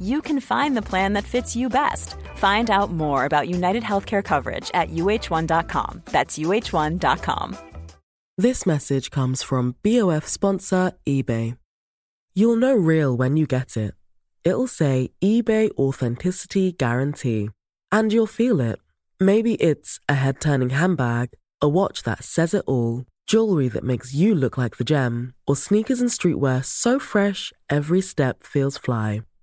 you can find the plan that fits you best. Find out more about United Healthcare coverage at uhone.com. That's uhone.com. This message comes from BOF sponsor eBay. You'll know real when you get it. It'll say eBay Authenticity Guarantee and you'll feel it. Maybe it's a head turning handbag, a watch that says it all, jewelry that makes you look like the gem, or sneakers and streetwear so fresh every step feels fly.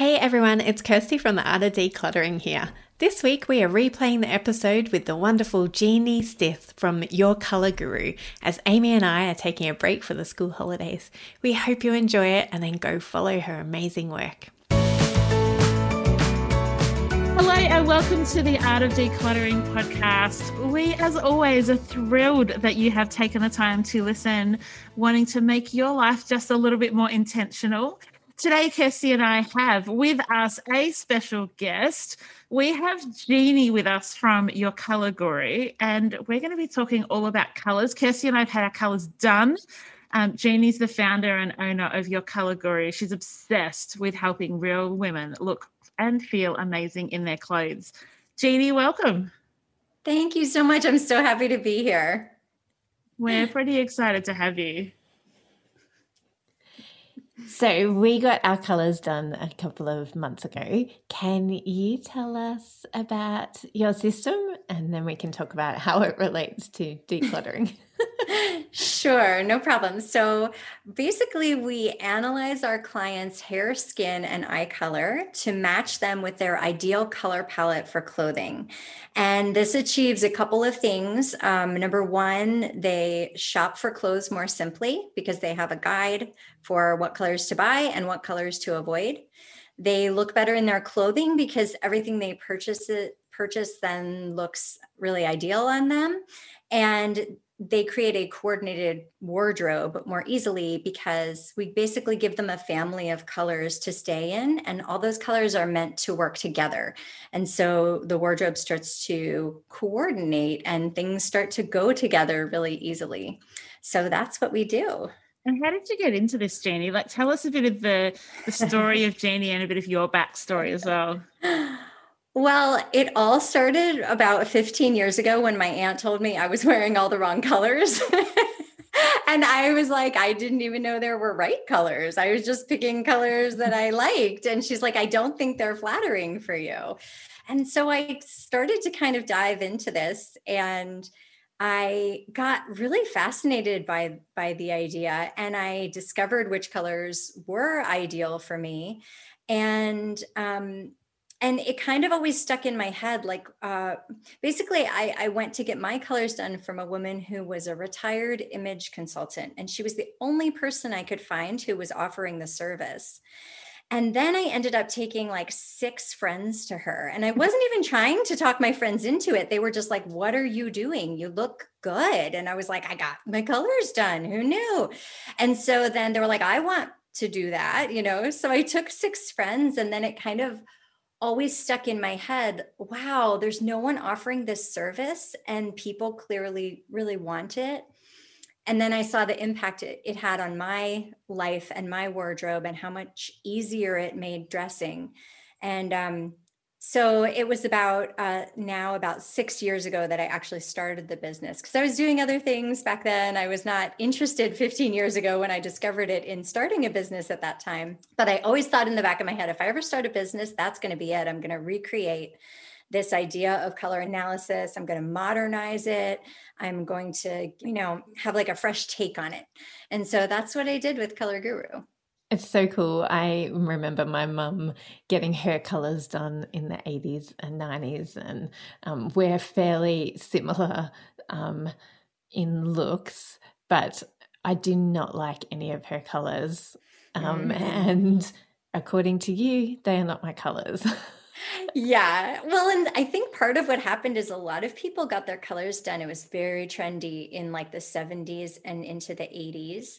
Hey everyone, it's Kirsty from the Art of Decluttering here. This week we are replaying the episode with the wonderful Jeannie Stith from Your Colour Guru as Amy and I are taking a break for the school holidays. We hope you enjoy it and then go follow her amazing work. Hello and welcome to the Art of Decluttering podcast. We, as always, are thrilled that you have taken the time to listen, wanting to make your life just a little bit more intentional. Today, Kirsty and I have with us a special guest. We have Jeannie with us from Your Colour Guru, and we're going to be talking all about colours. Kirsty and I have had our colours done. Um, Jeannie's the founder and owner of Your Colour Guru. She's obsessed with helping real women look and feel amazing in their clothes. Jeannie, welcome. Thank you so much. I'm so happy to be here. We're pretty excited to have you. So, we got our colours done a couple of months ago. Can you tell us about your system and then we can talk about how it relates to decluttering? sure, no problem. So basically, we analyze our clients' hair, skin, and eye color to match them with their ideal color palette for clothing. And this achieves a couple of things. Um, number one, they shop for clothes more simply because they have a guide for what colors to buy and what colors to avoid. They look better in their clothing because everything they purchase it purchase then looks really ideal on them and they create a coordinated wardrobe more easily because we basically give them a family of colors to stay in and all those colors are meant to work together and so the wardrobe starts to coordinate and things start to go together really easily so that's what we do and how did you get into this, Jeannie? Like, tell us a bit of the, the story of Jeannie and a bit of your backstory as well. Well, it all started about 15 years ago when my aunt told me I was wearing all the wrong colors. and I was like, I didn't even know there were right colors. I was just picking colors that I liked. And she's like, I don't think they're flattering for you. And so I started to kind of dive into this and I got really fascinated by by the idea and I discovered which colors were ideal for me. And um, and it kind of always stuck in my head like uh, basically I, I went to get my colors done from a woman who was a retired image consultant and she was the only person i could find who was offering the service. And then i ended up taking like six friends to her and i wasn't even trying to talk my friends into it. They were just like what are you doing? You look good. And i was like i got my colors done. Who knew? And so then they were like i want to do that you know? So i took six friends and then it kind of always stuck in my head wow there's no one offering this service and people clearly really want it and then I saw the impact it, it had on my life and my wardrobe and how much easier it made dressing. And um, so it was about uh, now about six years ago that I actually started the business because I was doing other things back then. I was not interested 15 years ago when I discovered it in starting a business at that time. But I always thought in the back of my head, if I ever start a business, that's going to be it. I'm going to recreate this idea of color analysis. I'm going to modernize it. I'm going to, you know, have like a fresh take on it. And so that's what I did with Color Guru. It's so cool. I remember my mum getting her colors done in the 80s and 90s, and um, we're fairly similar um, in looks, but I do not like any of her colors. Um, mm. And according to you, they are not my colors. yeah. Well, and I think part of what happened is a lot of people got their colors done. It was very trendy in like the 70s and into the 80s.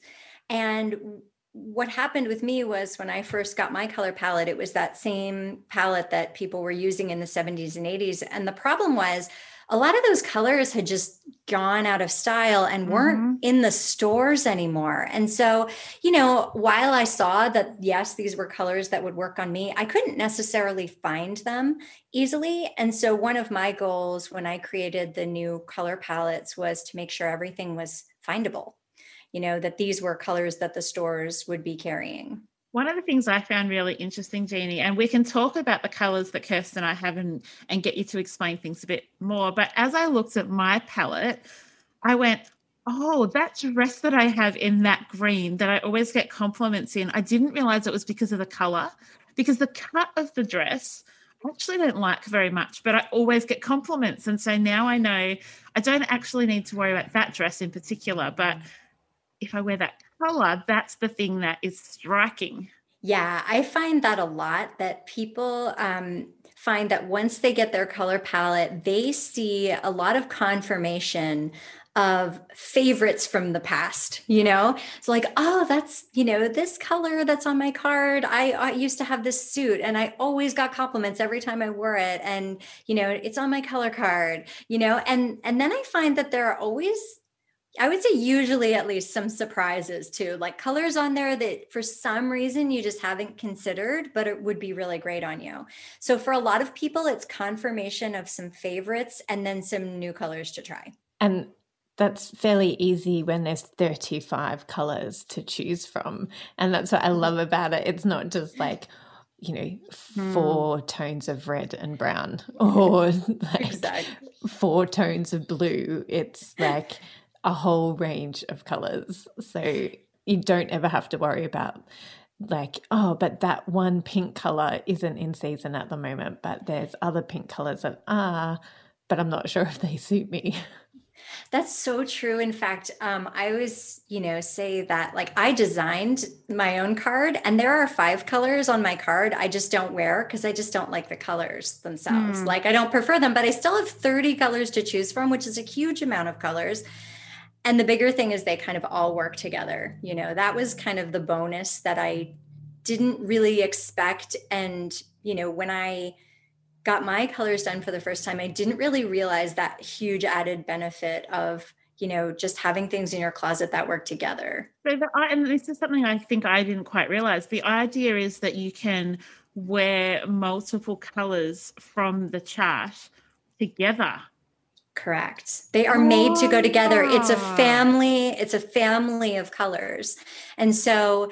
And what happened with me was when I first got my color palette, it was that same palette that people were using in the 70s and 80s. And the problem was a lot of those colors had just gone out of style and weren't mm-hmm. in the stores anymore. And so, you know, while I saw that, yes, these were colors that would work on me, I couldn't necessarily find them easily. And so, one of my goals when I created the new color palettes was to make sure everything was findable, you know, that these were colors that the stores would be carrying. One of the things I found really interesting, Jeannie, and we can talk about the colours that Kirsten and I have and, and get you to explain things a bit more. But as I looked at my palette, I went, oh, that dress that I have in that green that I always get compliments in, I didn't realize it was because of the colour, because the cut of the dress I actually don't like very much, but I always get compliments. And so now I know I don't actually need to worry about that dress in particular, but mm. If I wear that color, that's the thing that is striking. Yeah, I find that a lot that people um, find that once they get their color palette, they see a lot of confirmation of favorites from the past you know it's like oh that's you know this color that's on my card I, I used to have this suit and i always got compliments every time i wore it and you know it's on my color card you know and and then i find that there are always I would say usually at least some surprises too, like colors on there that for some reason you just haven't considered, but it would be really great on you. So for a lot of people, it's confirmation of some favorites and then some new colors to try. And that's fairly easy when there's 35 colors to choose from. And that's what I love about it. It's not just like, you know, hmm. four tones of red and brown or like exactly. four tones of blue. It's like, a whole range of colors. So you don't ever have to worry about like, oh, but that one pink color isn't in season at the moment, but there's other pink colors that are, but I'm not sure if they suit me. That's so true. In fact, um, I always, you know, say that like I designed my own card, and there are five colors on my card. I just don't wear because I just don't like the colors themselves. Mm. Like I don't prefer them, but I still have 30 colors to choose from, which is a huge amount of colors and the bigger thing is they kind of all work together you know that was kind of the bonus that i didn't really expect. And you know when i got my colors done for the first time i didn't really realize that huge added benefit of you know just having things in your closet that work together. And this is something i think i didn't quite realize. The idea is that you can wear multiple colors from the chart together Correct. They are made to go together. It's a family, it's a family of colors. And so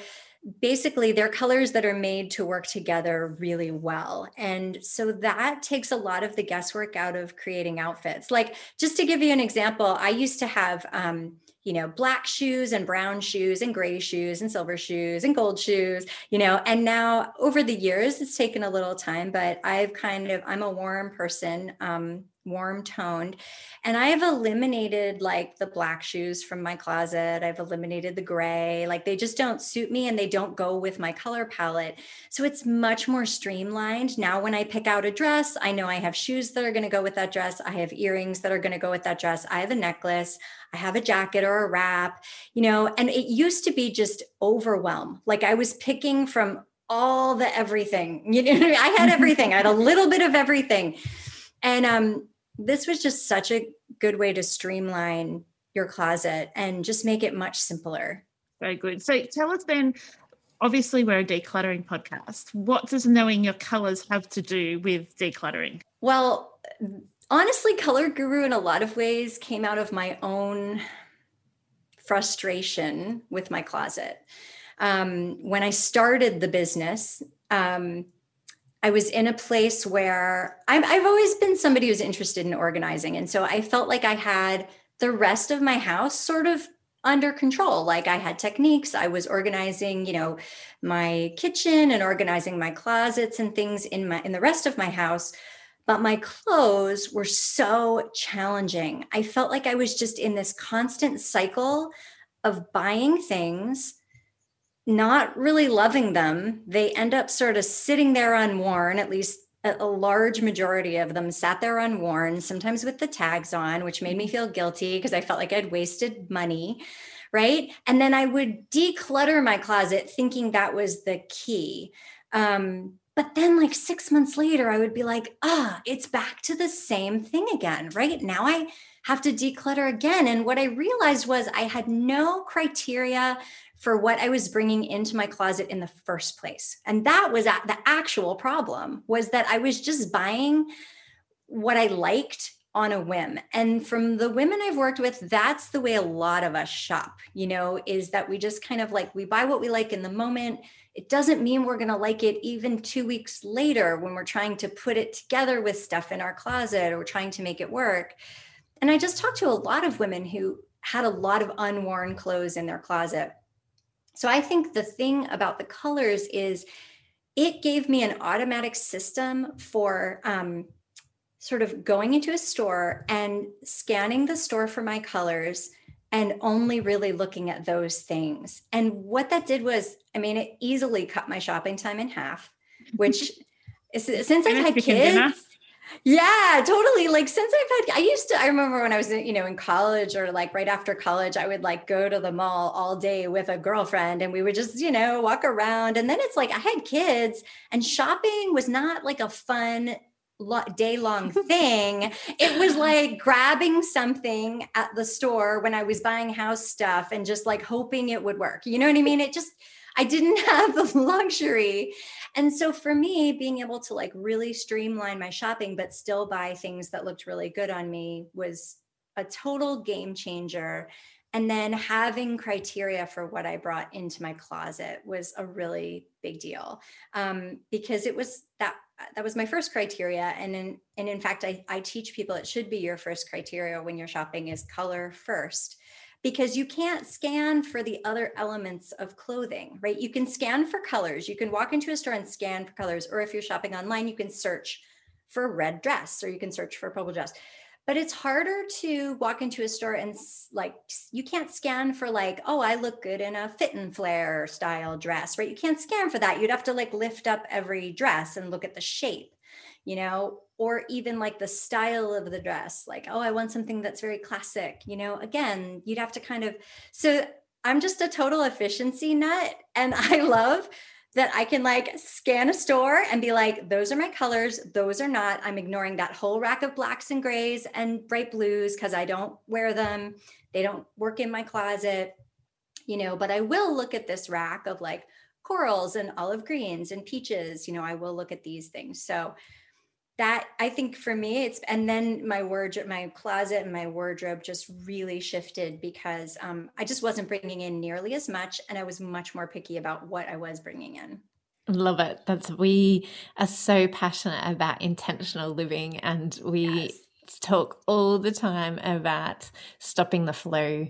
basically they're colors that are made to work together really well. And so that takes a lot of the guesswork out of creating outfits. Like just to give you an example, I used to have um you know, black shoes and brown shoes and gray shoes and silver shoes and gold shoes, you know, and now over the years, it's taken a little time, but I've kind of, I'm a warm person. Um, warm toned. And I have eliminated like the black shoes from my closet. I've eliminated the gray. Like they just don't suit me and they don't go with my color palette. So it's much more streamlined. Now, when I pick out a dress, I know I have shoes that are going to go with that dress. I have earrings that are going to go with that dress. I have a necklace. I have a jacket or a wrap, you know, and it used to be just overwhelm. Like I was picking from all the everything. You know, I had everything. I had a little bit of everything. And um this was just such a good way to streamline your closet and just make it much simpler. Very good. So tell us then obviously we're a decluttering podcast. What does knowing your colors have to do with decluttering? Well, honestly, Color Guru in a lot of ways came out of my own frustration with my closet. Um, when I started the business, um, I was in a place where I'm, I've always been somebody who's interested in organizing. And so I felt like I had the rest of my house sort of under control. Like i had techniques. I was organizing you know my kitchen and organizing my closets and things in my in the rest of my house. But my clothes were so challenging. I felt like i was just in this constant cycle of buying things not really loving them they end up sort of sitting there unworn at least a, large majority of them sat there unworn, sometimes with the tags on, which made me feel guilty because I felt like I'd wasted money. Right. And then I would declutter my closet thinking that was the key. Um, but then, like six months later, I would be like, ah, it's back to the same thing again. Right now, I have to declutter again. And what I realized was I had no criteria for what I was bringing into my closet in the first place. And that was the actual problem was that I was just buying what I liked on a whim. And from the women I've worked with, that's the way a lot of us shop, you know, is that we just kind of like we buy what we like in the moment. It doesn't mean we're going to like it even 2 weeks later when we're trying to put it together with stuff in our closet or trying to make it work. And I just talked to a lot of women who had a lot of unworn clothes in their closet so I think the thing about the colors is it gave me an automatic system for um, sort of going into a store and scanning the store for my colors and only really looking at those things. And what that did was, I mean, it easily cut my shopping time in half, which since I've had kids. Yeah, totally. Like since I've had, I used to, I remember when I was, you know, in college or like right after college, I would like go to the mall all day with a girlfriend and we would just, you know, walk around. And then it's like I had kids and shopping was not like a fun day long thing. it was like grabbing something at the store when I was buying house stuff and just like hoping it would work. You know what I mean? It just, I didn't have the luxury and so for me, being able to like really streamline my shopping, but still buy things that looked really good on me was a total game changer. And then having criteria for what I brought into my closet was a really big deal um, because it was that that was my first criteria. And in, and in fact, I, I teach people it should be your first criteria when you're shopping is color first because you can't scan for the other elements of clothing, right? You can scan for colors. You can walk into a store and scan for colors. Or if you're shopping online, you can search for red dress or you can search for purple dress. But it's harder to walk into a store and like, you can't scan for like, oh, I look good in a fit and flare style dress, right? You can't scan for that. You'd have to like lift up every dress and look at the shape, you know? or even like the style of the dress like oh i want something that's very classic you know again you'd have to kind of so i'm just a total efficiency nut and i love that i can like scan a store and be like those are my colors those are not i'm ignoring that whole rack of blacks and grays and bright blues because i don't wear them they don't work in my closet you know but i will look at this rack of like corals and olive greens and peaches you know i will look at these things so that I think for me it's and then my wardrobe, my closet and my wardrobe just really shifted because um, I just wasn't bringing in nearly as much, and I was much more picky about what I was bringing in. Love it. That's we are so passionate about intentional living, and we yes. talk all the time about stopping the flow.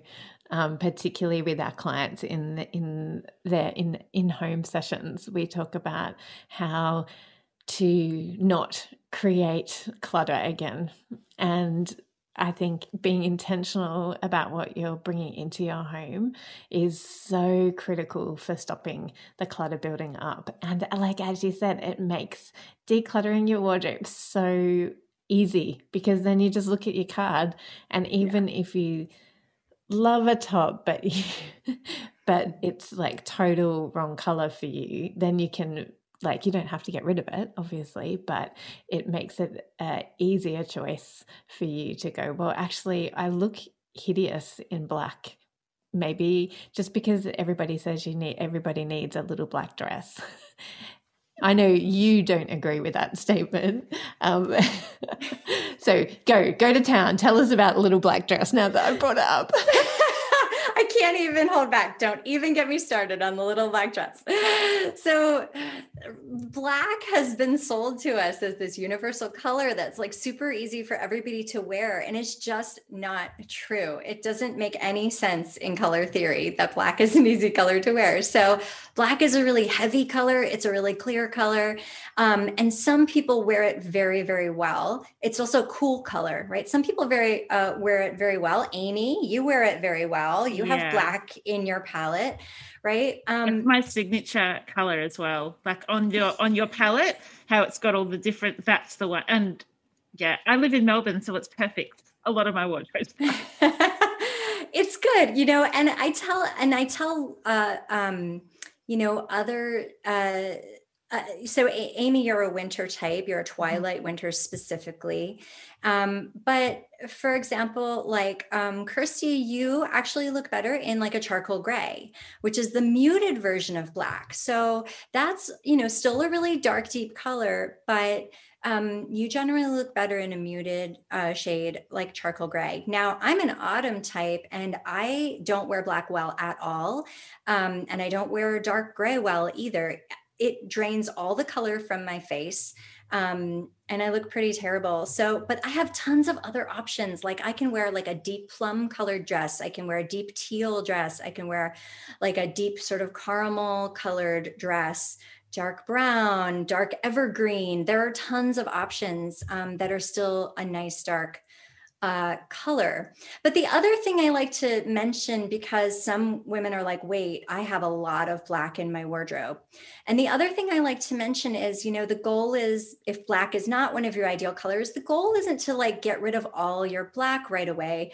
Um, particularly with our clients in in their in in home sessions, we talk about how to not create clutter again. And I think being intentional about what you're bringing into your home is so critical for stopping the clutter building up. And like as you said, it makes decluttering your wardrobe so easy because then you just look at your card and even yeah. if you love a top but you, but it's like total wrong color for you, then you can like you don't have to get rid of it obviously but it makes it a easier choice for you to go well actually i look hideous in black. Maybe just because everybody says you need everybody needs a little black dress. I know you don't agree with that statement. Um, so go go to town. Tell us about little black dress now that I've brought it up. Can't even hold back. Don't even get me started on the little black dress. So, black has been sold to us as this universal color that's like super easy for everybody to wear. And it's just not true. It doesn't make any sense in color theory that black is an easy color to wear. So, black is a really heavy color, it's a really clear color. Um, and some people wear it very, very well. It's also a cool color, right? Some people very uh, wear it very well. Amy, you wear it very well. You have. Black in your palette, right? Um, it's my signature color as well. Like on your on your palette, how it's got all the different. That's the one. And yeah, I live in Melbourne, so it's perfect. A lot of my wardrobe. it's good, you know. And I tell and I tell, uh, um, you know, other. Uh, uh, so a- amy you're a winter type you're a mm-hmm. twilight winter specifically um, but for example like um, kirsty you actually look better in like a charcoal gray which is the muted version of black so that's you know still a really dark deep color but um, you generally look better in a muted uh, shade like charcoal gray. Now, I'm an autumn type and I don't wear black well at all. Um, and I don't wear dark gray well either it drains all the color from my face um, and I look pretty terrible. So, but I have tons of other options. Like I can wear like a deep plum colored dress. I can wear a deep teal dress. I can wear like a deep sort of caramel colored dress, dark brown, dark evergreen. There are tons of options um, that are still a nice dark uh, color. But the other thing I like to mention, because some women are like, wait, I have a lot of black in my wardrobe. And the other thing I like to mention is, you know, the goal is if black is not one of your ideal colors, the goal isn't to like get rid of all your black right away.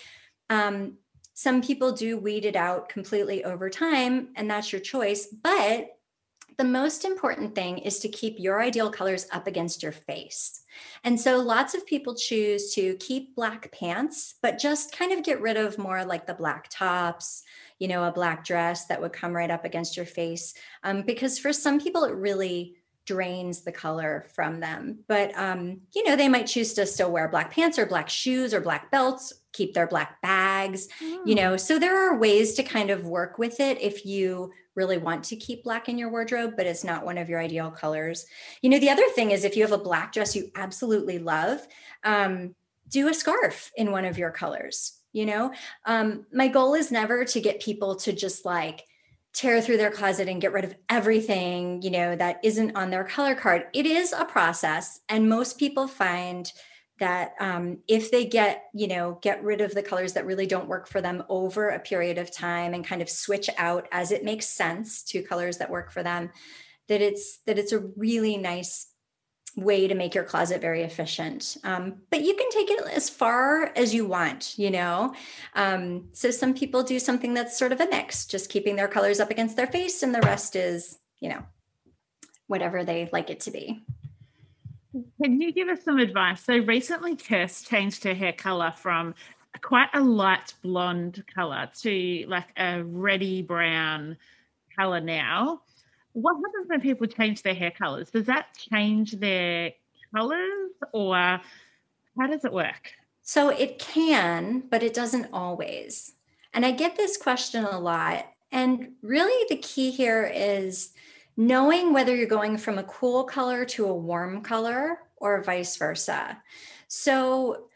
Um, some people do weed it out completely over time, and that's your choice. But the most important thing is to keep your ideal colors up against your face. And so lots of people choose to keep black pants, but just kind of get rid of more like the black tops, you know, a black dress that would come right up against your face. Um, because for some people, it really drains the color from them. But, um, you know, they might choose to still wear black pants or black shoes or black belts, keep their black bags, mm. you know. So there are ways to kind of work with it if you really want to keep black in your wardrobe, but it's not one of your ideal colors. You know, the other thing is if you have a black dress you absolutely love, um, do a scarf in one of your colors. You know, um, my goal is never to get people to just like, tear through their closet and get rid of everything you know that isn't on their color card it is a process and most people find that um, if they get you know get rid of the colors that really don't work for them over a period of time and kind of switch out as it makes sense to colors that work for them that it's that it's a really nice way to make your closet very efficient. Um, but you can take it as far as you want you know? Um, so some people do something that's sort of a mix just keeping their colors up against their face and the rest is you know whatever they like it to be can you give us some advice? So recently, Kirst changed her hair color from quite a light blonde color to like a reddy brown color now. What happens when people change their hair colors? Does that change their colors or how does it work? So it can, but it doesn't always. And I get this question a lot. And really, the key here is knowing whether you're going from a cool color to a warm color or vice versa. So,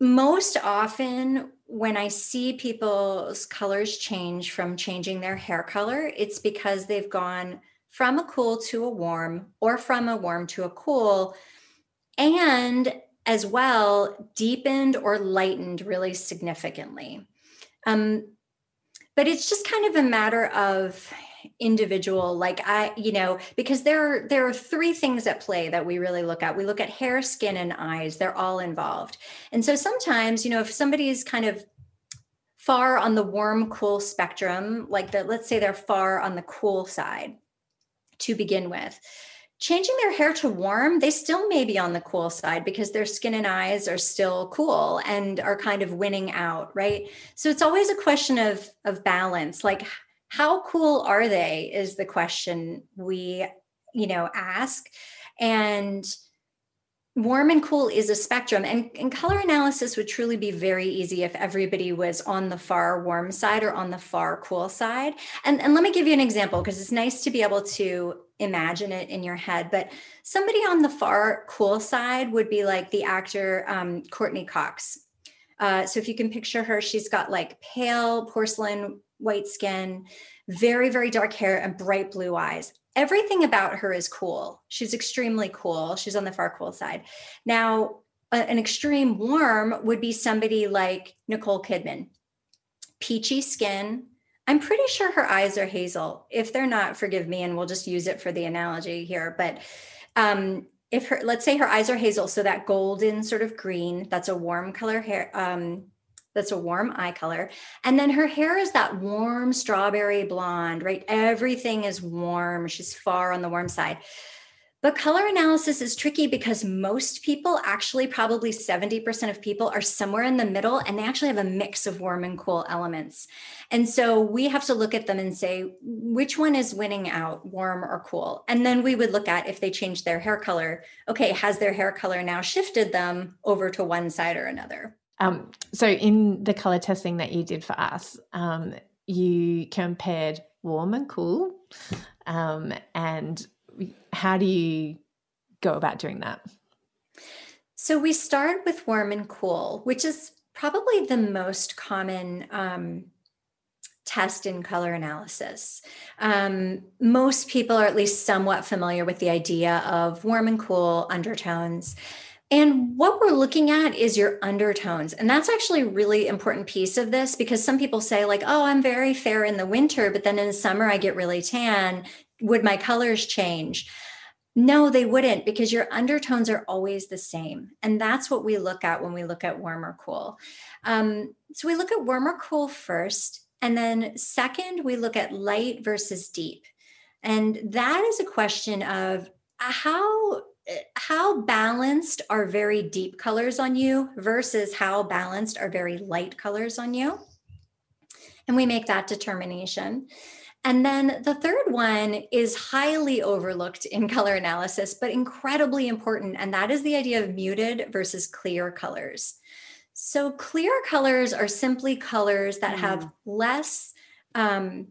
most often when I see people's colors change from changing their hair color, it's because they've gone from a cool to a warm or from a warm to a cool, and as well deepened or lightened really significantly. Um, but it's just kind of a matter of individual like i you know because there are there are three things at play that we really look at we look at hair skin and eyes they're all involved and so sometimes you know if somebody is kind of far on the warm cool spectrum like that let's say they're far on the cool side to begin with changing their hair to warm, they still may be on the cool side because their skin and eyes are still cool and are kind of winning out, right? So it's always a question of of balance. Like how cool are they is the question we, you know, ask. And warm and cool is a spectrum. And, and, color analysis would truly be very easy if everybody was on the far warm side or on the far cool side. And, and let me give you an example because it's nice to be able to imagine it in your head but somebody on the far cool side would be like the actor um, courteney cox. Uh, so if you can picture her she's got like pale porcelain white skin very very dark hair and bright blue eyes everything about her is cool. She's extremely cool. She's on the far cool side. Now, an extreme warm would be somebody like Nicole Kidman. Peachy skin. I'm pretty sure her eyes are hazel. If they're not, forgive me, and we'll just use it for the analogy here. But um, if her, let's say her eyes are hazel, so that golden sort of green, that's a warm color hair, um, that's a warm eye color. And then her hair is that warm strawberry blonde, right? Everything is warm. She's far on the warm side. But color analysis is tricky because most people, actually, probably 70% of people, are somewhere in the middle and they actually have a mix of warm and cool elements. And so we have to look at them and say, which one is winning out, warm or cool? And then we would look at if they changed their hair color. Okay, has their hair color now shifted them over to one side or another? Um, so in the color testing that you did for us, um, you compared warm and cool. Um, and how do you go about doing that? So we start with warm and cool, which is probably the most common um, test in color analysis. Um, most people are at least somewhat familiar with the idea of warm and cool undertones. And what we're looking at is your undertones. And that's actually a really important piece of this because some people say, like, oh, I'm very fair in the winter, but then in the summer I get really tan. Would my colors change? No, they wouldn't because your undertones are always the same. And that's what we look at when we look at warm or cool. Um, so we look at warm or cool first. And then second, we look at light versus deep. And that is a question of how how balanced are very deep colors on you versus how balanced are very light colors on you. And we make that determination. And then the third one is highly overlooked in color analysis, but incredibly important. And that is the idea of muted versus clear colors. So, clear colors are simply colors that mm. have less um,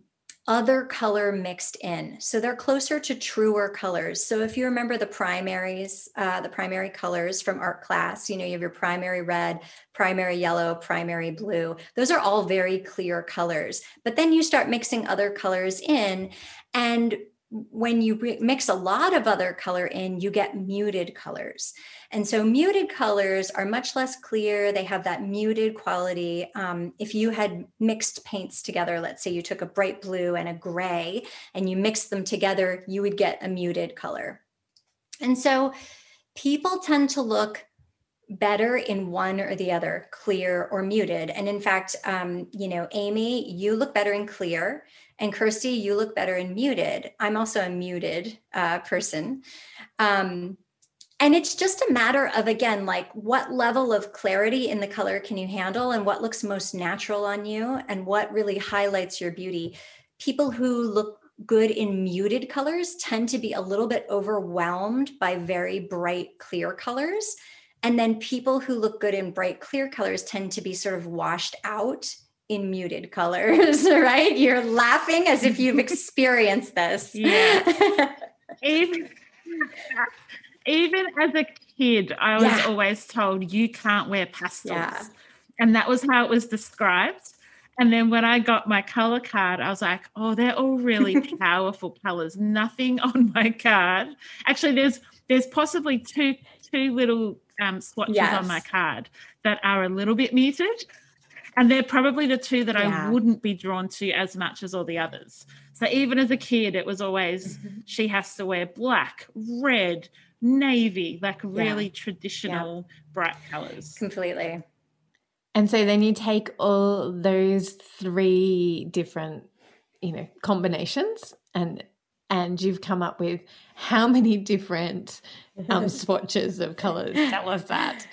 other color mixed in. So they're closer to truer colors. So if you remember the primaries, uh, the primary colors from art class, you know, you have your primary red, primary yellow, primary blue. Those are all very clear colors. But then you start mixing other colors in, and when you mix a lot of other color in, you get muted colors. And so muted colors are much less clear. They have that muted quality. Um, if you had mixed paints together, let's say you took a bright blue and a gray and you mixed them together, you would get a muted color. And so people tend to look better in one or the other, clear or muted. And in fact, um, you know, Amy, you look better in clear, and Kirsty, you look better in muted. I'm also a muted uh, person. Um, and it's just a matter of, again, like what level of clarity in the color can you handle and what looks most natural on you and what really highlights your beauty. People who look good in muted colors tend to be a little bit overwhelmed by very bright, clear colors and then people who look good in bright, clear colors tend to be sort of washed out in muted colors, right? You're laughing as if you've experienced this. Yeah. even, even as a kid, I was yeah. always told you can't wear pastels. Yeah. And that was how it was described. And then when I got my color card, I was like, oh, they're all really powerful colors. Nothing on my card. Actually, there's there's possibly two two little um, swatches yes. on my card that are a little bit muted. And they're probably the two that yeah. I wouldn't be drawn to as much as all the others. So even as a kid, it was always mm-hmm. she has to wear black, red, navy, like really yeah. traditional yeah. bright colors. Completely. And so then you take all those three different, you know, combinations and and you've come up with how many different um, swatches of colors? Tell us that.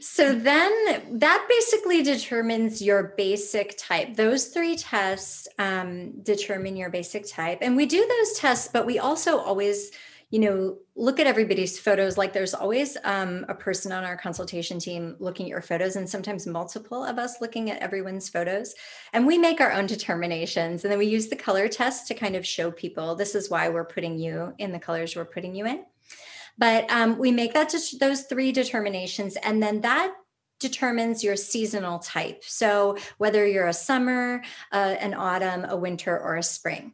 So then that basically determines your basic type. Those three tests um, determine your basic type. And we do those tests, but we also always you know, look at everybody's photos. Like there's always um, a person on our consultation team looking at your photos, and sometimes multiple of us looking at everyone's photos. And we make our own determinations. And then we use the color test to kind of show people this is why we're putting you in the colors we're putting you in. But um, we make that just those three determinations, and then that determines your seasonal type. So whether you're a summer, uh, an autumn, a winter, or a spring.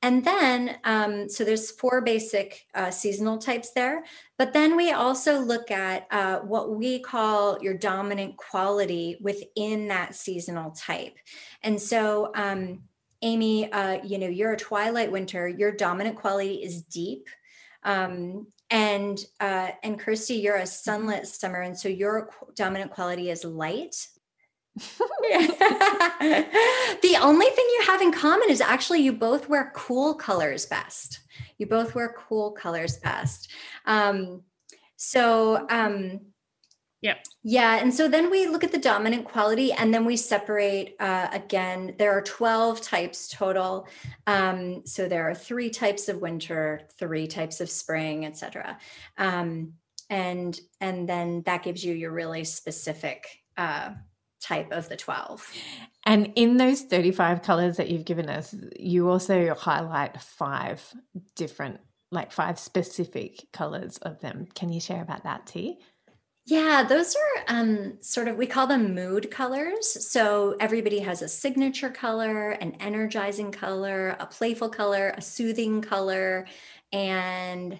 And then, um, so there's four basic uh, seasonal types there. But then we also look at uh, what we call your dominant quality within that seasonal type. And so, um, Amy, uh, you know, you're a twilight winter. Your dominant quality is deep. Um, and uh, and Kirsty, you're a sunlit summer, and so your dominant quality is light. the only thing you have in common is actually you both wear cool colors best. You both wear cool colors best. Um, so, um, yeah. Yeah. And so then we look at the dominant quality and then we separate uh, again. There are 12 types total. Um, so there are three types of winter, three types of spring, etc. Um, and and then that gives you your really specific uh, type of the 12. And in those 35 colors that you've given us, you also highlight five different, like five specific colors of them. Can you share about that, T? Yeah, those are um, sort of, we call them mood colors. So everybody has a signature color, an energizing color, a playful color, a soothing color, and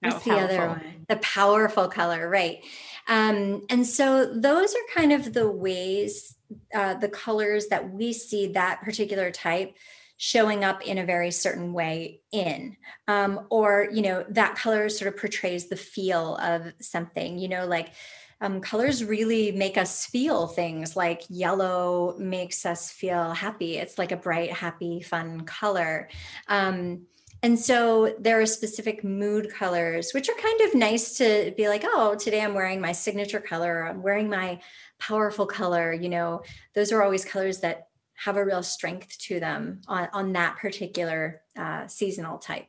what's the other one? The powerful color, right. Um, and so those are kind of the ways, uh, the colors that we see that particular type showing up in a very certain way in. Um, or you know that color sort of portrays the feel of something you know like um, colors really make us feel things like yellow makes us feel happy. It's like a bright happy fun color. Um, and so there are specific mood colors, which are kind of nice to be like, oh, today I'm wearing my signature color, I'm wearing my powerful color. You know, those are always colors that have a real strength to them on, on that particular uh, seasonal type.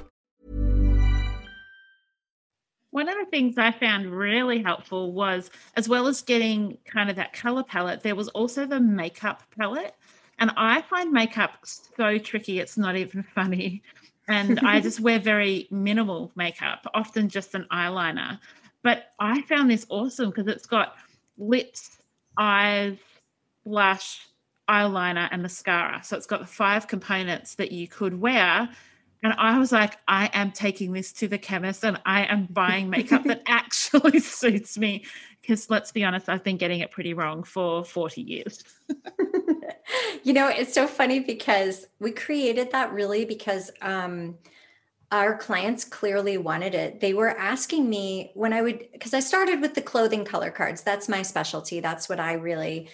One of the things I found really helpful was, as well as getting kind of that color palette, there was also the makeup palette. And I find makeup so tricky, it's not even funny. And I just wear very minimal makeup, often just an eyeliner. But I found this awesome because it's got lips, eyes, blush, eyeliner, and mascara. So it's got the five components that you could wear and I was like, I am taking this to the chemist and I am buying makeup that actually suits me. Because let's be honest, I've been getting it pretty wrong for 40 years. you know, it's so funny because we created that really because um, our clients clearly wanted it. They were asking me when I would, because I started with the clothing color cards. That's my specialty. That's what I really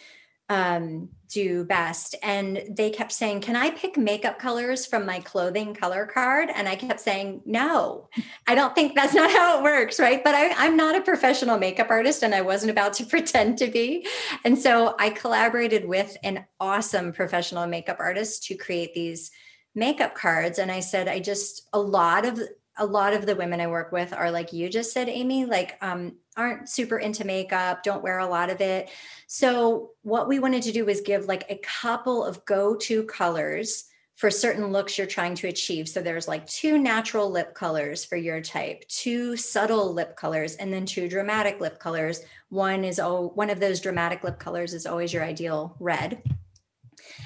um, do best. And they kept saying, Can I pick makeup colors from my clothing color card? And I kept saying, No, I don't think that's not how it works. Right. But I, I'm not a professional makeup artist and I wasn't about to pretend to be. And so I collaborated with an awesome professional makeup artist to create these makeup cards. And I said, I just, a lot of, a lot of the women I work with are like you just said, Amy, like um, aren't super into makeup, don't wear a lot of it. So what we wanted to do was give like a couple of go-to colors for certain looks you're trying to achieve. So there's like two natural lip colors for your type, two subtle lip colors, and then two dramatic lip colors. One is oh, one of those dramatic lip colors is always your ideal red.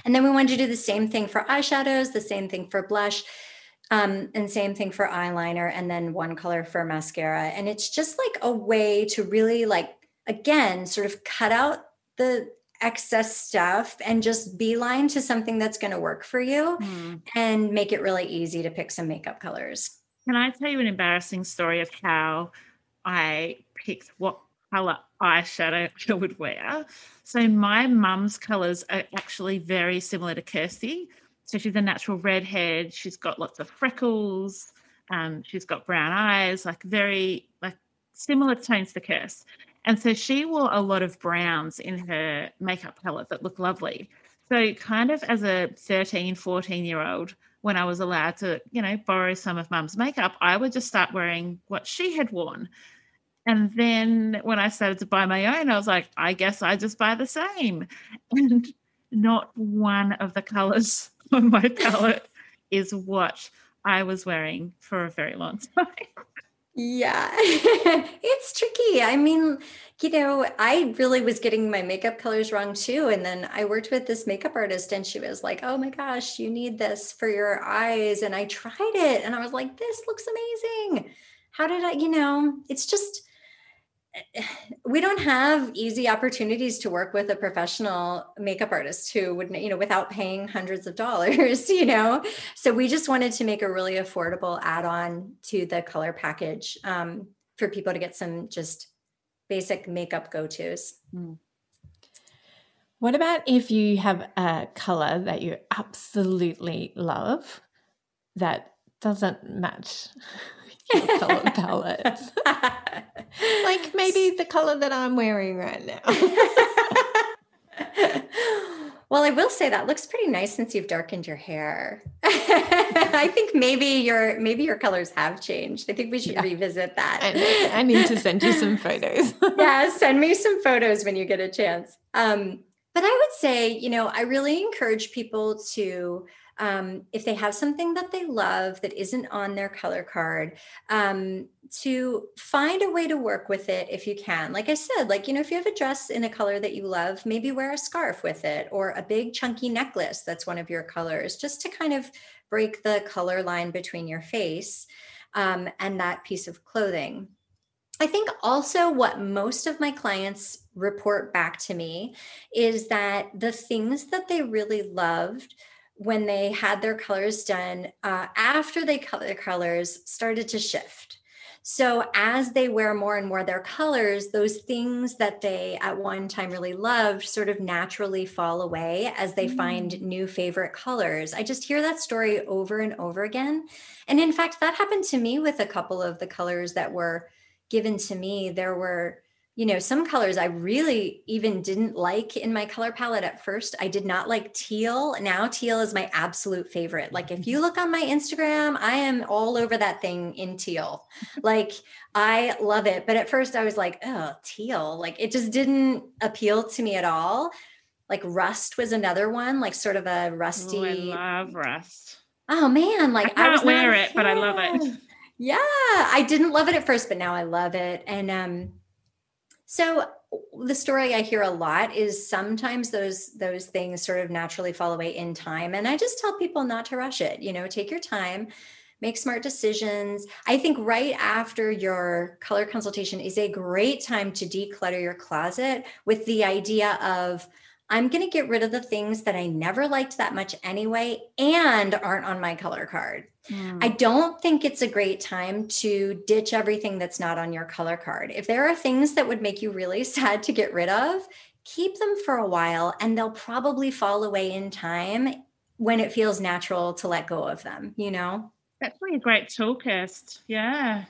And then we wanted to do the same thing for eyeshadows, the same thing for blush. Um, and same thing for eyeliner and then one color for mascara. And it's just like a way to really like again sort of cut out the excess stuff and just beeline to something that's going to work for you mm. and make it really easy to pick some makeup colors. Can i tell you an embarrassing story of how i picked what color eyeshadow i would wear? So my mum's colors are actually very similar to kirsty so she's a natural redhead. She's got lots of freckles. Um, she's got brown eyes, like very like similar tones to Kirst. And so she wore a lot of browns in her makeup palette that looked lovely. So kind of as a 13, 14 year old, when I was allowed to, you know, borrow some of mum's makeup, I would just start wearing what she had worn. And then when I started to buy my own, I was like, I guess I just buy the same. And not one of the colors on my palette is what I was wearing for a very long time. Yeah, it's tricky. I mean, you know, I really was getting my makeup colors wrong too. And then I worked with this makeup artist and she was like, oh my gosh, you need this for your eyes. And I tried it and I was like, this looks amazing. How did I, you know, it's just, we don't have easy opportunities to work with a professional makeup artist who would you know without paying hundreds of dollars you know? So we just wanted to make a really affordable add-on to the color package um, for people to get some just basic makeup go-to's. Mm. what about if you have a color that you absolutely love that doesn't match color palette. like maybe the color that I'm wearing right now. well, I will say that looks pretty nice since you've darkened your hair. I think maybe your maybe your colors have changed. I think we should yeah. revisit that. I, I, need to send you some photos. yeah, send me some photos when you get a chance. Um, but I would say, you know, I really encourage people to um, if they have something that they love that isn't on their color card, um, to find a way to work with it if you can. Like I said, like, you know, if you have a dress in a color that you love, maybe wear a scarf with it or a big chunky necklace that's one of your colors, just to kind of break the color line between your face um, and that piece of clothing. I think also what most of my clients report back to me is that the things that they really loved when they had their colors done uh, after they cut their colors started to shift. So as they wear more and more their colors those things that they at one time really loved sort of naturally fall away as they mm. find new favorite colors. I just hear that story over and over again. And in fact that happened to me with a couple of the colors that were given to me. There were you know, some colors I really even didn't like in my color palette at first. I did not like teal. Now teal is my absolute favorite. Like if you look on my Instagram, I am all over that thing in teal. like I love it. But at first I was like, oh, teal. Like it just didn't appeal to me at all. Like rust was another one, like sort of a rusty. Ooh, I love rust. Oh man, like I can't I wear it, but I love it. Yeah, I didn't love it at first, but now I love it. And um, so the story I hear a lot is sometimes those those things sort of naturally fall away in time and I just tell people not to rush it, you know, take your time, make smart decisions. I think right after your color consultation is a great time to declutter your closet with the idea of I'm going to get rid of the things that I never liked that much anyway and aren't on my color card. Mm. I don't think it's a great time to ditch everything that's not on your color card. If there are things that would make you really sad to get rid of, keep them for a while and they'll probably fall away in time when it feels natural to let go of them, you know? That's really a great tool, Kirst. Yeah.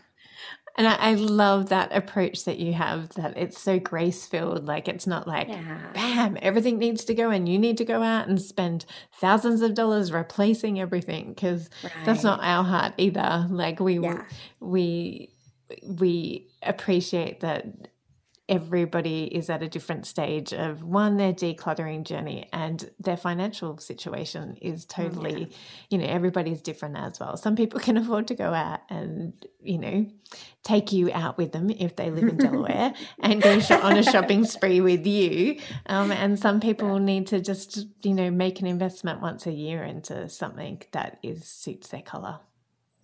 And I, I, love that approach that you have that it's so grace filled. Like it's not like, yeah. bam, everything needs to go and you need to go out and spend thousands of dollars replacing everything because right. that's not our heart either. Like we, yeah. we, we appreciate that everybody is at a different stage of one their decluttering journey and their financial situation is totally yeah. you know everybody's different as well. Some people can afford to go out and you know take you out with them if they live in delaware and go on a shopping spree with you. Um, and some people need to just you know make an investment once a year into something that is suits their color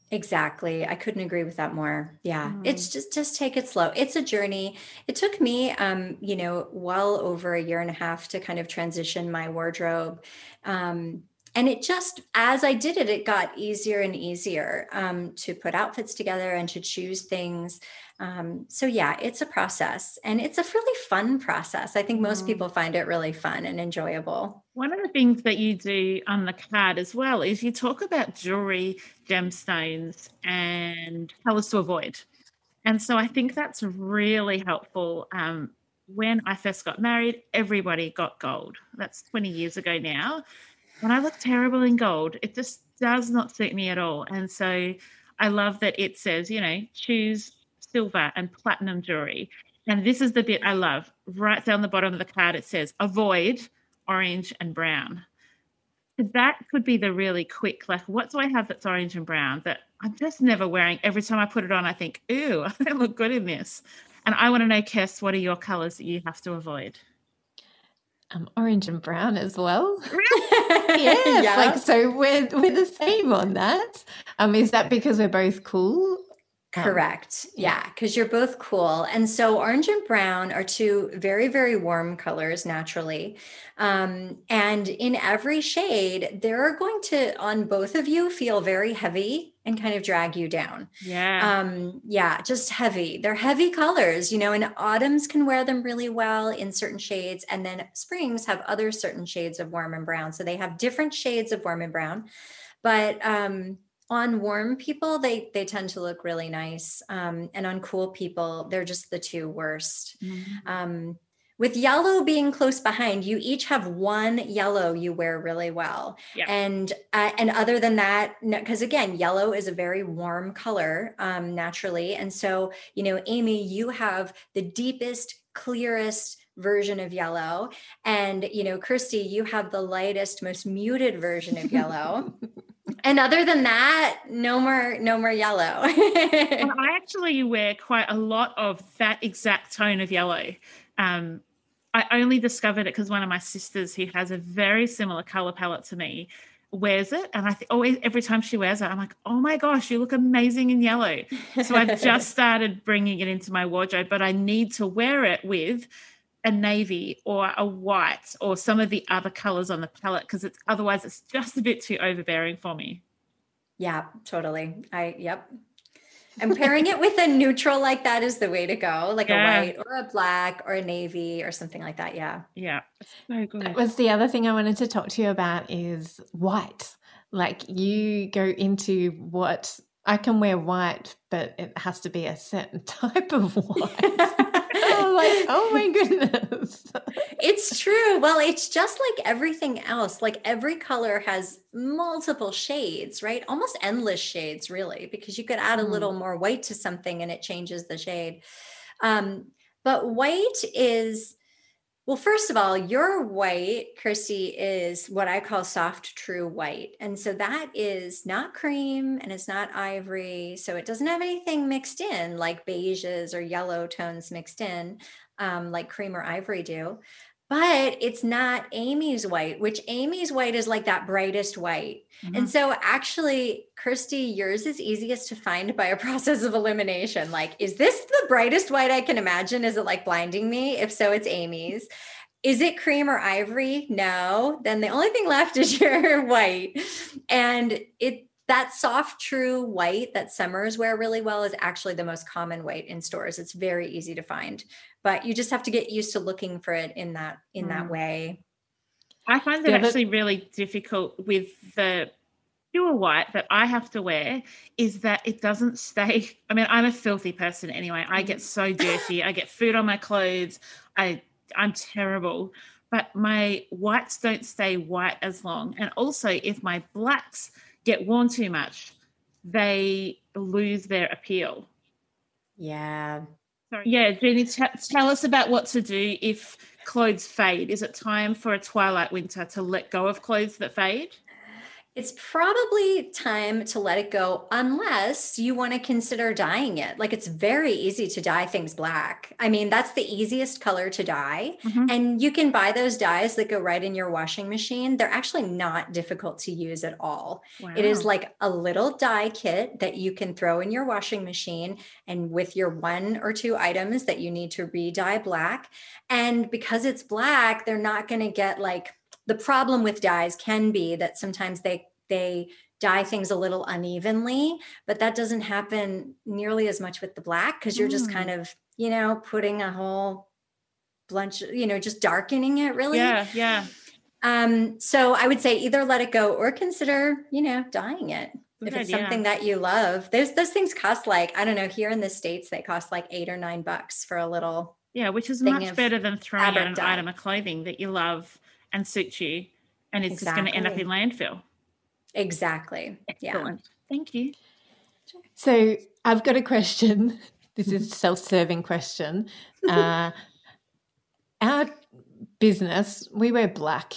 Exactly. I couldn't agree with that more. Yeah. Mm. It's just just take it slow. It's a journey. It took me um, you know, well over a year and a half to kind of transition my wardrobe. Um and it just as i did it it got easier and easier um, to put outfits together and to choose things um, so yeah it's a process and it's a really fun process i think most mm. people find it really fun and enjoyable one of the things that you do on the card as well is you talk about jewelry gemstones and colors to avoid and so i think that's really helpful um, when I first got married, everybody got gold. That's 20 years ago now when I look terrible in gold, it just does not suit me at all. And so I love that it says, you know, choose silver and platinum jewelry. And this is the bit I love. Right down the bottom of the card, it says avoid orange and brown. That could be the really quick, like, what do I have that's orange and brown that I'm just never wearing? Every time I put it on, I think, ooh, I don't look good in this. And I want to know, Kirst, what are your colors that you have to avoid? um, orange and brown as well. Really? yes, yeah. like so we're we're the same on that. Um, is that because we're both cool? Um, Correct. yeah, because you're both cool. And so orange and brown are two very, very warm colors naturally. Um, and in every shade, they're going to, on both of you, feel very heavy and kind of drag you down. Yeah. Um, yeah, just heavy. They're heavy colors, you know, and autumns can wear them really well in certain shades. And then springs have other certain shades of warm and brown. So they have different shades of warm and brown. But um, on warm people they they tend to look really nice um, and on cool people they're just the two worst. Mm-hmm. um, with yellow being close behind you each have one yellow you wear really well. Yeah. and uh, and other than that because again yellow is a very warm color um, naturally. And so you know amy you have the deepest clearest version of yellow. And you know kirsty you have the lightest most muted version of yellow and other than that no more no more yellow. I actually wear quite a lot of that exact tone of yellow. Um, i only discovered it because one of my sisters who has a very similar color palette to me wears it. And i th- always every time she wears it i'm like oh my gosh you look amazing in yellow. So i've just started bringing it into my wardrobe but i need to wear it with a navy or a white or some of the other colors on the palette because it's otherwise it's just a bit too overbearing for me. Yeah, totally. I yep. And pairing it with a neutral like that is the way to go, like yeah. a white or a black or a navy or something like that. Yeah. Yeah. So good. That was the other thing I wanted to talk to you about is white. Like you go into what I can wear white, but it has to be a certain type of white like, oh my goodness. it's true. Well, it's just like everything else. Like every color has multiple shades, right? Almost endless shades, really, because you could add a little mm. more white to something and it changes the shade. Um, but white is well, first of all, your white, Christy, is what I call soft true white. And so that is not cream and it's not ivory. So it doesn't have anything mixed in like beiges or yellow tones mixed in, um, like cream or ivory do. But it's not Amy's white, which Amy's white is like that brightest white. Mm-hmm. And so actually, Kirsty, yours is easiest to find by a process of elimination. Like, is this the brightest white I can imagine? Is it like blinding me? If so, it's Amy's. Is it cream or ivory? No. Then the only thing left is your white. And it that soft true white that summers wear really well is actually the most common white in stores. It's very easy to find but you just have to get used to looking for it in that in Mm. that way. I find it Yeah, but- actually really difficult with the pure white that I have to wear is that it doesn't stay. I mean, I'm a filthy person anyway. I get so dirty. I get food on my clothes. I I'm terrible. But my whites don't stay white as long. And also if my blacks get worn too much, they lose their appeal. Yeah. So, yeah, Jeannie, t- tell us about what to do if clothes fade. Is it time for a twilight winter to let go of clothes that fade? It's probably time to let it go unless you want to consider dyeing it. Like it's very easy to dye things black. I mean, that's the easiest color to dye. Mhm. And you can buy those dyes that go right in your washing machine. They're actually not difficult to use at all. It is like a little dye kit that you can throw in your washing machine and with your one or two items that you need to re-dye black. And because it's black, they're not going to get like the problem with dyes can be that sometimes they they dye things a little unevenly, but that doesn't happen nearly as much with the black because you're just Mm. kind of, you know, putting a whole bunch, you know, just darkening it really. Yeah, yeah. Um, so I would say either let it go or consider, you know, dyeing it. Good if it's idea. something that you love, those those things cost like I don't know. Here in the states, they cost like eight or nine bucks for a little. Yeah, which is much better than throwing out an dye. item of clothing that you love and suits you and it's just going to end up in landfill. Exactly. Yeah. Excellent. Thank you. So I've got a question. This is a self-serving question. Uh, our business, we wear black.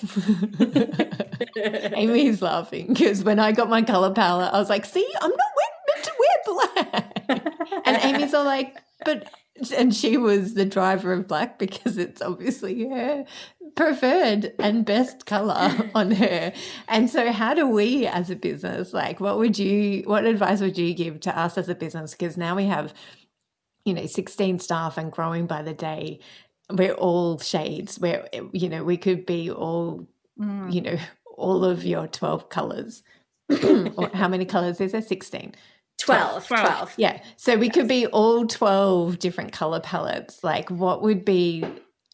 Amy's laughing because when I got my color palette, I was like, "See, I'm not we- meant to wear black." and Amy's all like, "But," and she was the driver of black because it's obviously her preferred and best color on her. And so, how do we, as a business, like, what would you, what advice would you give to us as a business? Because now we have, you know, 16 staff and growing by the day. We're all shades. We're, you know, we could be all, Mm. you know, all of your 12 colors. or how many colors is there? 16. 12. 12. Yeah. So we could be all 12 different color palettes. Like, what would be,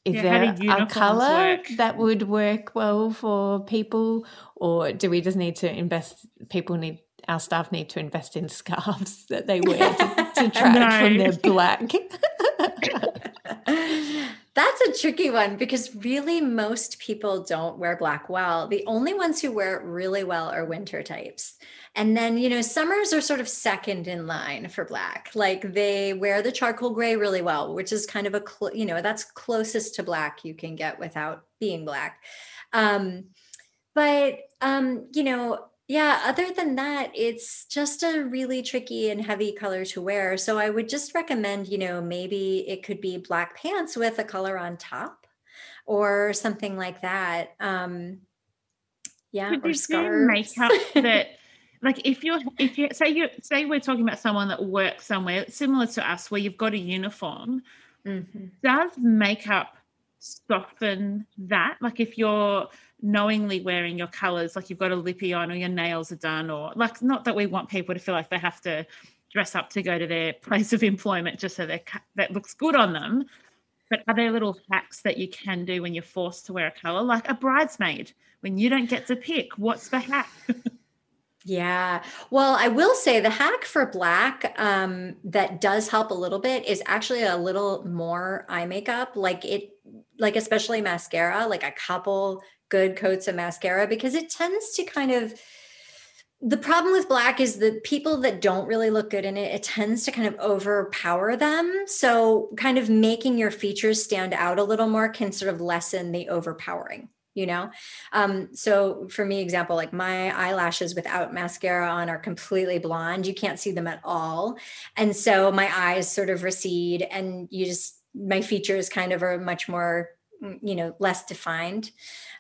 is Yeah, there a color work? that would work well for people? Or do we just need to invest, people need, our staff need to invest in scarves that they wear to, to track from their black? That's a tricky one because really most people don't wear black well. The only ones who wear it really well are winter types. And then, you know, summers are sort of second in line for black. Like they wear the charcoal gray really well, which is kind of a, cl- you know, that's closest to black you can get without being black. Um, but, um, you know, yeah, other than that, it's just a really tricky and heavy color to wear. So I would just recommend, you know, maybe it could be black pants with a color on top or something like that. Um yeah, Could or scarves. makeup that like if you're if you say you say we're talking about someone that works somewhere similar to us where you've got a uniform, Mhm. does makeup soften that? Like if you're knowingly wearing your colors, like you've got a lippy on or your nails are done, or like not that we want people to feel like they have to dress up to go to their place of employment just so that looks good on them. But are there little hacks that you can do when you're forced to wear a color, like a bridesmaid? When you don't get to pick, what's the hack? Yeah. Well, I will say the hack for black um, that does help a little bit is actually a little more eye makeup. Like it, like especially mascara, like a couple good coats of mascara, because it tends to kind of. The problem with black is the people that don't really look good in it, it tends to kind of overpower them. So, kind of making your features stand out a little more can sort of lessen the overpowering you know um so for me example like my eyelashes without mascara on are completely blonde you can't see them at all and so my eyes sort of recede and you just my features kind of are much more mm, you know less defined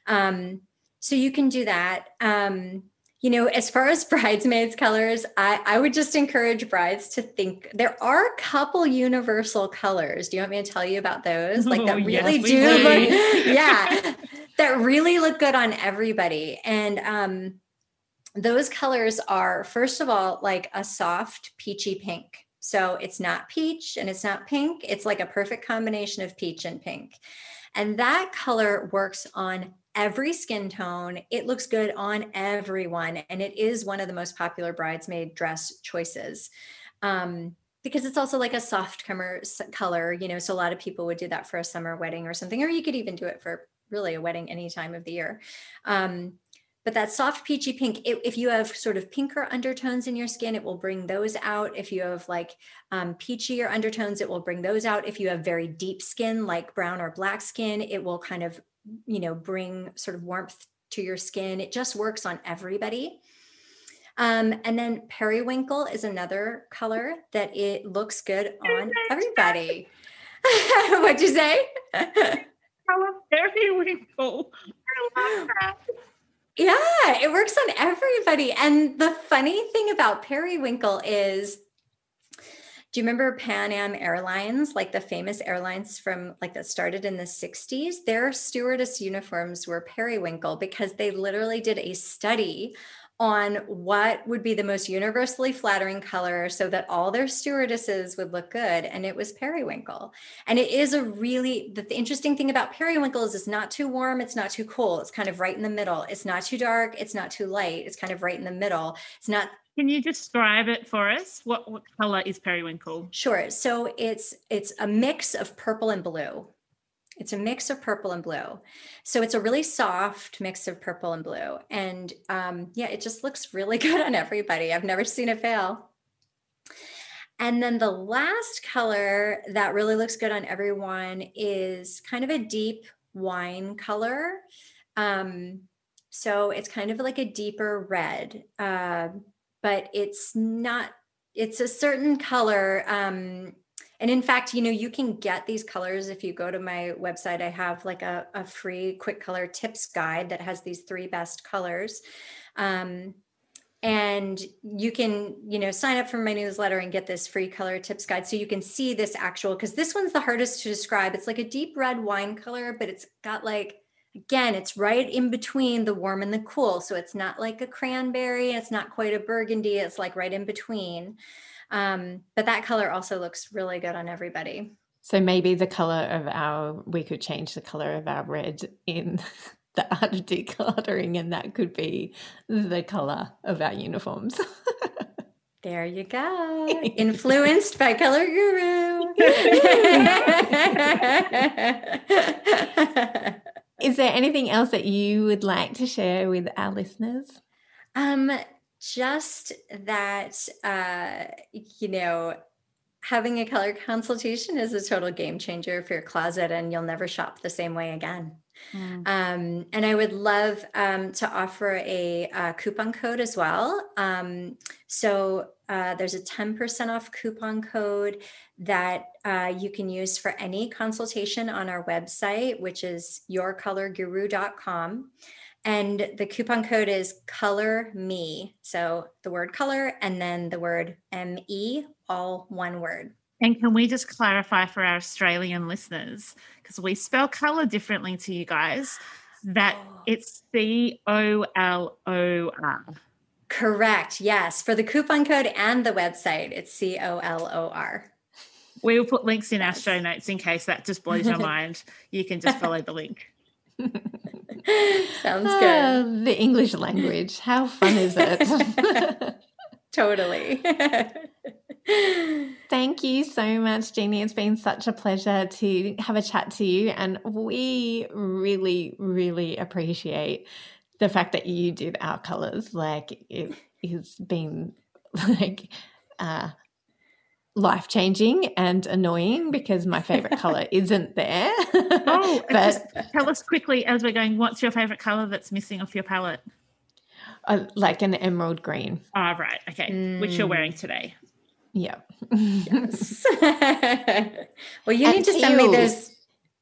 um so you can do that. Um you know as far as bridesmaids colors i i would just encourage brides to think there are a couple universal colors. Do you want me to tell you about those? Like that Oh, yes, really do look yeah. That really look good on everybody. And um those colors are first of all like a soft peachy pink. So it's not peach and it's not pink. It's like a perfect combination of peach and pink. And that color works on every skin tone. It looks good on everyone. And it is one of the most popular bridesmaid dress choices. Um, because it's also like a soft color, you know, so a lot of people would do that for a summer wedding or something, or you could even do it for really a wedding any time of the year. Um, but that soft peachy pink, it, if you have sort of pinker undertones in your skin, it will bring those out. If you have like um, peachier undertones, it will bring those out. If you have very deep skin, like brown or black skin, it will kind of, you know, bring sort of warmth to your skin. It just works on everybody. Um, and then periwinkle is another color that it looks good on everybody. What'd you say? color periwinkle. I love that. Yeah, it works on everybody. And the funny thing about periwinkle is do you remember Pan Am Airlines, like the famous airlines from like that started in the 60s? Their stewardess uniforms were periwinkle because they literally did a study on what would be the most universally flattering color so that all their stewardesses would look good and it was periwinkle. And it is a really the, the, interesting thing about periwinkle is it's not too warm it's not too cold it's kind of right in the middle. It's not too dark it's not too light it's kind of right in the middle. It's not can you describe it for us what, what color is periwinkle sure so it's it's a mix of purple and blue it's a mix of purple and blue. So it's a really soft mix of purple and blue. And um, yeah, it just looks really good on everybody. I've never seen it fail. And then the last color that really looks good on everyone is kind of a deep wine color. Um, so it's kind of like a deeper red, uh, but it's not, it's a certain color. Um, and in fact, you know, you can get these colors if you go to my website. I have like a, a free quick color tips guide that has these three best colors. Um, and you can you know sign up for my newsletter and get this free color tips guide so you can see this actual because this one's the hardest to describe it's like a deep red wine color but it's got like again it's right in between the warm and the cool so it's not like a cranberry it's not quite a burgundy it's like right in between um, but that color also looks really good on everybody. So maybe the color of our, we could change the color of our red in the art of decluttering, and that could be the color of our uniforms. There you go. Influenced by Color Guru. Is there anything else that you would like to share with our listeners? Um, just that uh, you know having a color consultation is a total game changer for your closet and you'll never shop the same way again mm. um, and i would love um, to offer a, a, coupon code as well um, so uh, there's a 10% off coupon code that uh, you can use for any consultation on our website which is yourcolorguru.com and the coupon code is color me. So the word color and then the word ME, all one word. And can we just clarify for our Australian listeners, because we spell color differently to you guys, that oh. it's C O L O R. Correct. Yes. For the coupon code and the website, it's C O L O R. We will put links in our show notes in case that just blows your mind. You can just follow the link. Sounds good. Uh, the English language. How fun is it? totally. Thank you so much, Jeannie. It's been such a pleasure to have a chat to you. And we really, really appreciate the fact that you did our colors. Like, it has been like, uh, life changing and annoying because my favorite color isn't there. oh, but tell us quickly as we're going, what's your favorite color that's missing off your palette? Uh, like an emerald green. Ah, oh, right. Okay. Mm. Which you're wearing today. Yeah. yes. well, you and need to send me those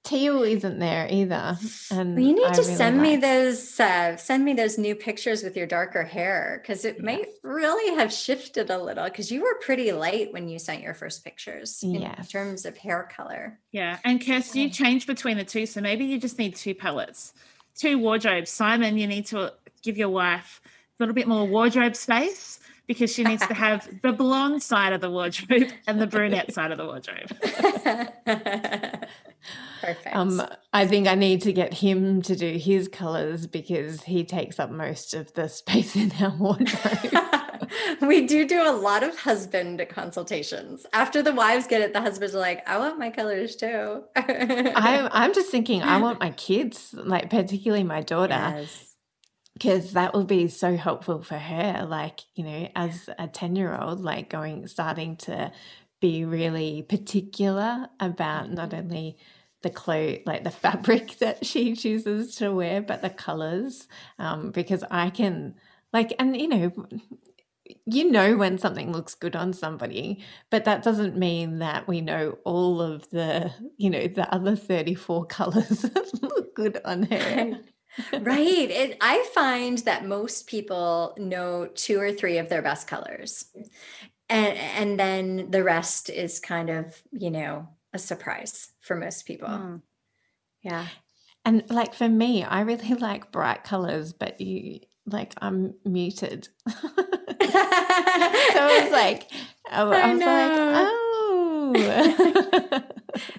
Teal isn't there either. And well, you need I to really send like... me those uh, send me those new pictures with your darker hair because it yes. might really have shifted a little because you were pretty light when you sent your first pictures in yes. terms of hair color. Yeah. And Kirsty, you change between the two. So maybe you just need two palettes, two wardrobes. Simon, you need to give your wife a little bit more wardrobe space because she needs to have the blonde side of the wardrobe and the brunette side of the wardrobe. Perfect. Um, I think I need to get him to do his colors because he takes up most of the space in our wardrobe. we do do a lot of husband consultations. After the wives get it, the husbands are like, I want my colors too. I'm, I'm just thinking, I want my kids, like particularly my daughter, Yes. because that will be so helpful for her. Like, you know, as a 10 year old, like going, starting to be really particular about not only the clothes, like the fabric that she chooses to wear, but the colors. Um, because I can, like, and you know, you know when something looks good on somebody, but that doesn't mean that we know all of the, you know, the other 34 colors that look good on her. right. It, I find that most people know two or three of their best colors. And and then the rest is kind of, you know, a surprise for most people. Mm. Yeah. And like for me, I really like bright colors, but you like I'm muted. so I was like, I, I I was know. like, oh.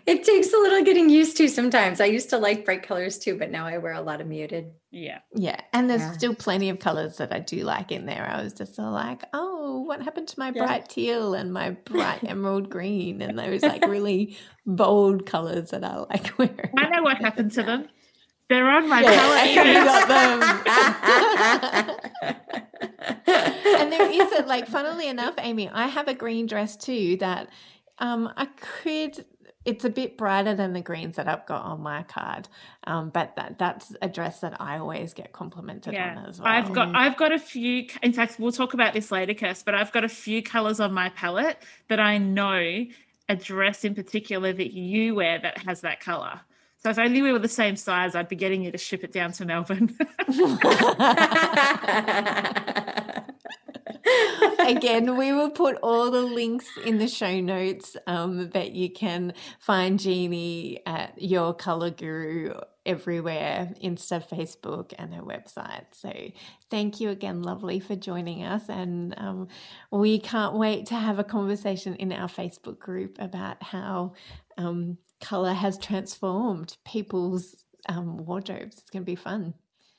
It takes a little getting used to sometimes. I used to like bright colors too, but now I wear a lot of muted. Yeah. yeah, and there's Yeah. still plenty of colors that I do like in there. I was just all like, oh, what happened to my bright teal and my bright emerald green and those like really bold colors that I like wearing. I know what happened to them. They're on my Yeah, Amy palette. got them. and there is a like funnily enough amy i have a green dress too that um i could it's a bit brighter than the greens that i've got on my card um but that that's a dress that i always get complimented yeah, on as well I've got I've got a few. In fact, we'll talk about this later, Kirst. But I've got a few colors on my palette that I know a dress in particular that you wear that has that color. So if only we were the same size, I'd be getting you to ship it down to Melbourne. Again, we will put all the links in the show notes um, that you can find Jeannie at Your Color Guru everywhere Insta, Facebook, and her website. So thank you again, lovely, for joining us. And um, we can't wait to have a conversation in our Facebook group about how um, color has transformed people's um, wardrobes. It's going to be fun.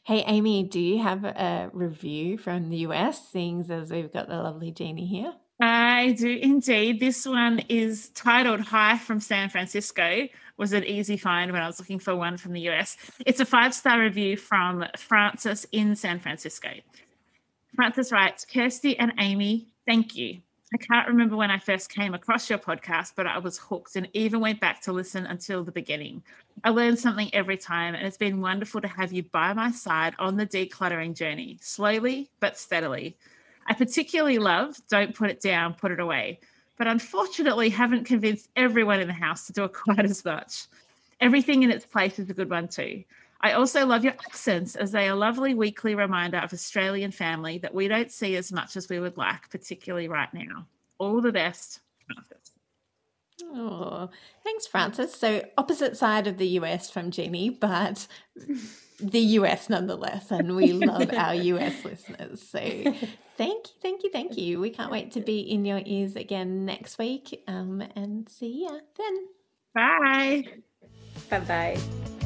Hey, Amy, do you have a review from the US, seeing as we've got the lovely Jeannie here? I do indeed. This one is titled Hi from San Francisco. Was an easy find when I was looking for one from the US. It's a five star review from Frances in San Francisco. Frances writes Kirsty and Amy, thank you. I can't remember when I first came across your podcast, but I was hooked and even went back to listen until the beginning. I learned something every time, and it's been wonderful to have you by my side on the decluttering journey, slowly but steadily. I particularly love Don't Put It Down, Put It Away, but unfortunately haven't convinced everyone in the house to do it quite as much. Everything in its place is a good one too. I also love your accents as they are a lovely weekly reminder of Australian family that we don't see as much as we would like, particularly right now. All the best, Frances. Oh, thanks, Frances. So, opposite side of the US from Jeannie, but the US nonetheless. And we love our US listeners. So, thank you, thank you, thank you. We can't wait to be in your ears again next week um, and see ya then. Bye. Bye bye.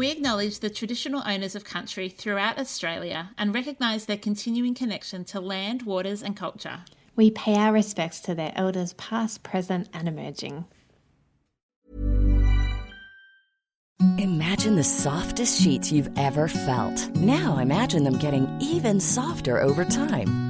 We acknowledge the traditional owners of country throughout Australia and recognise their continuing connection to land, waters, and culture. We pay our respects to their elders, past, present, and emerging. Imagine the softest sheets you've ever felt. Now imagine them getting even softer over time.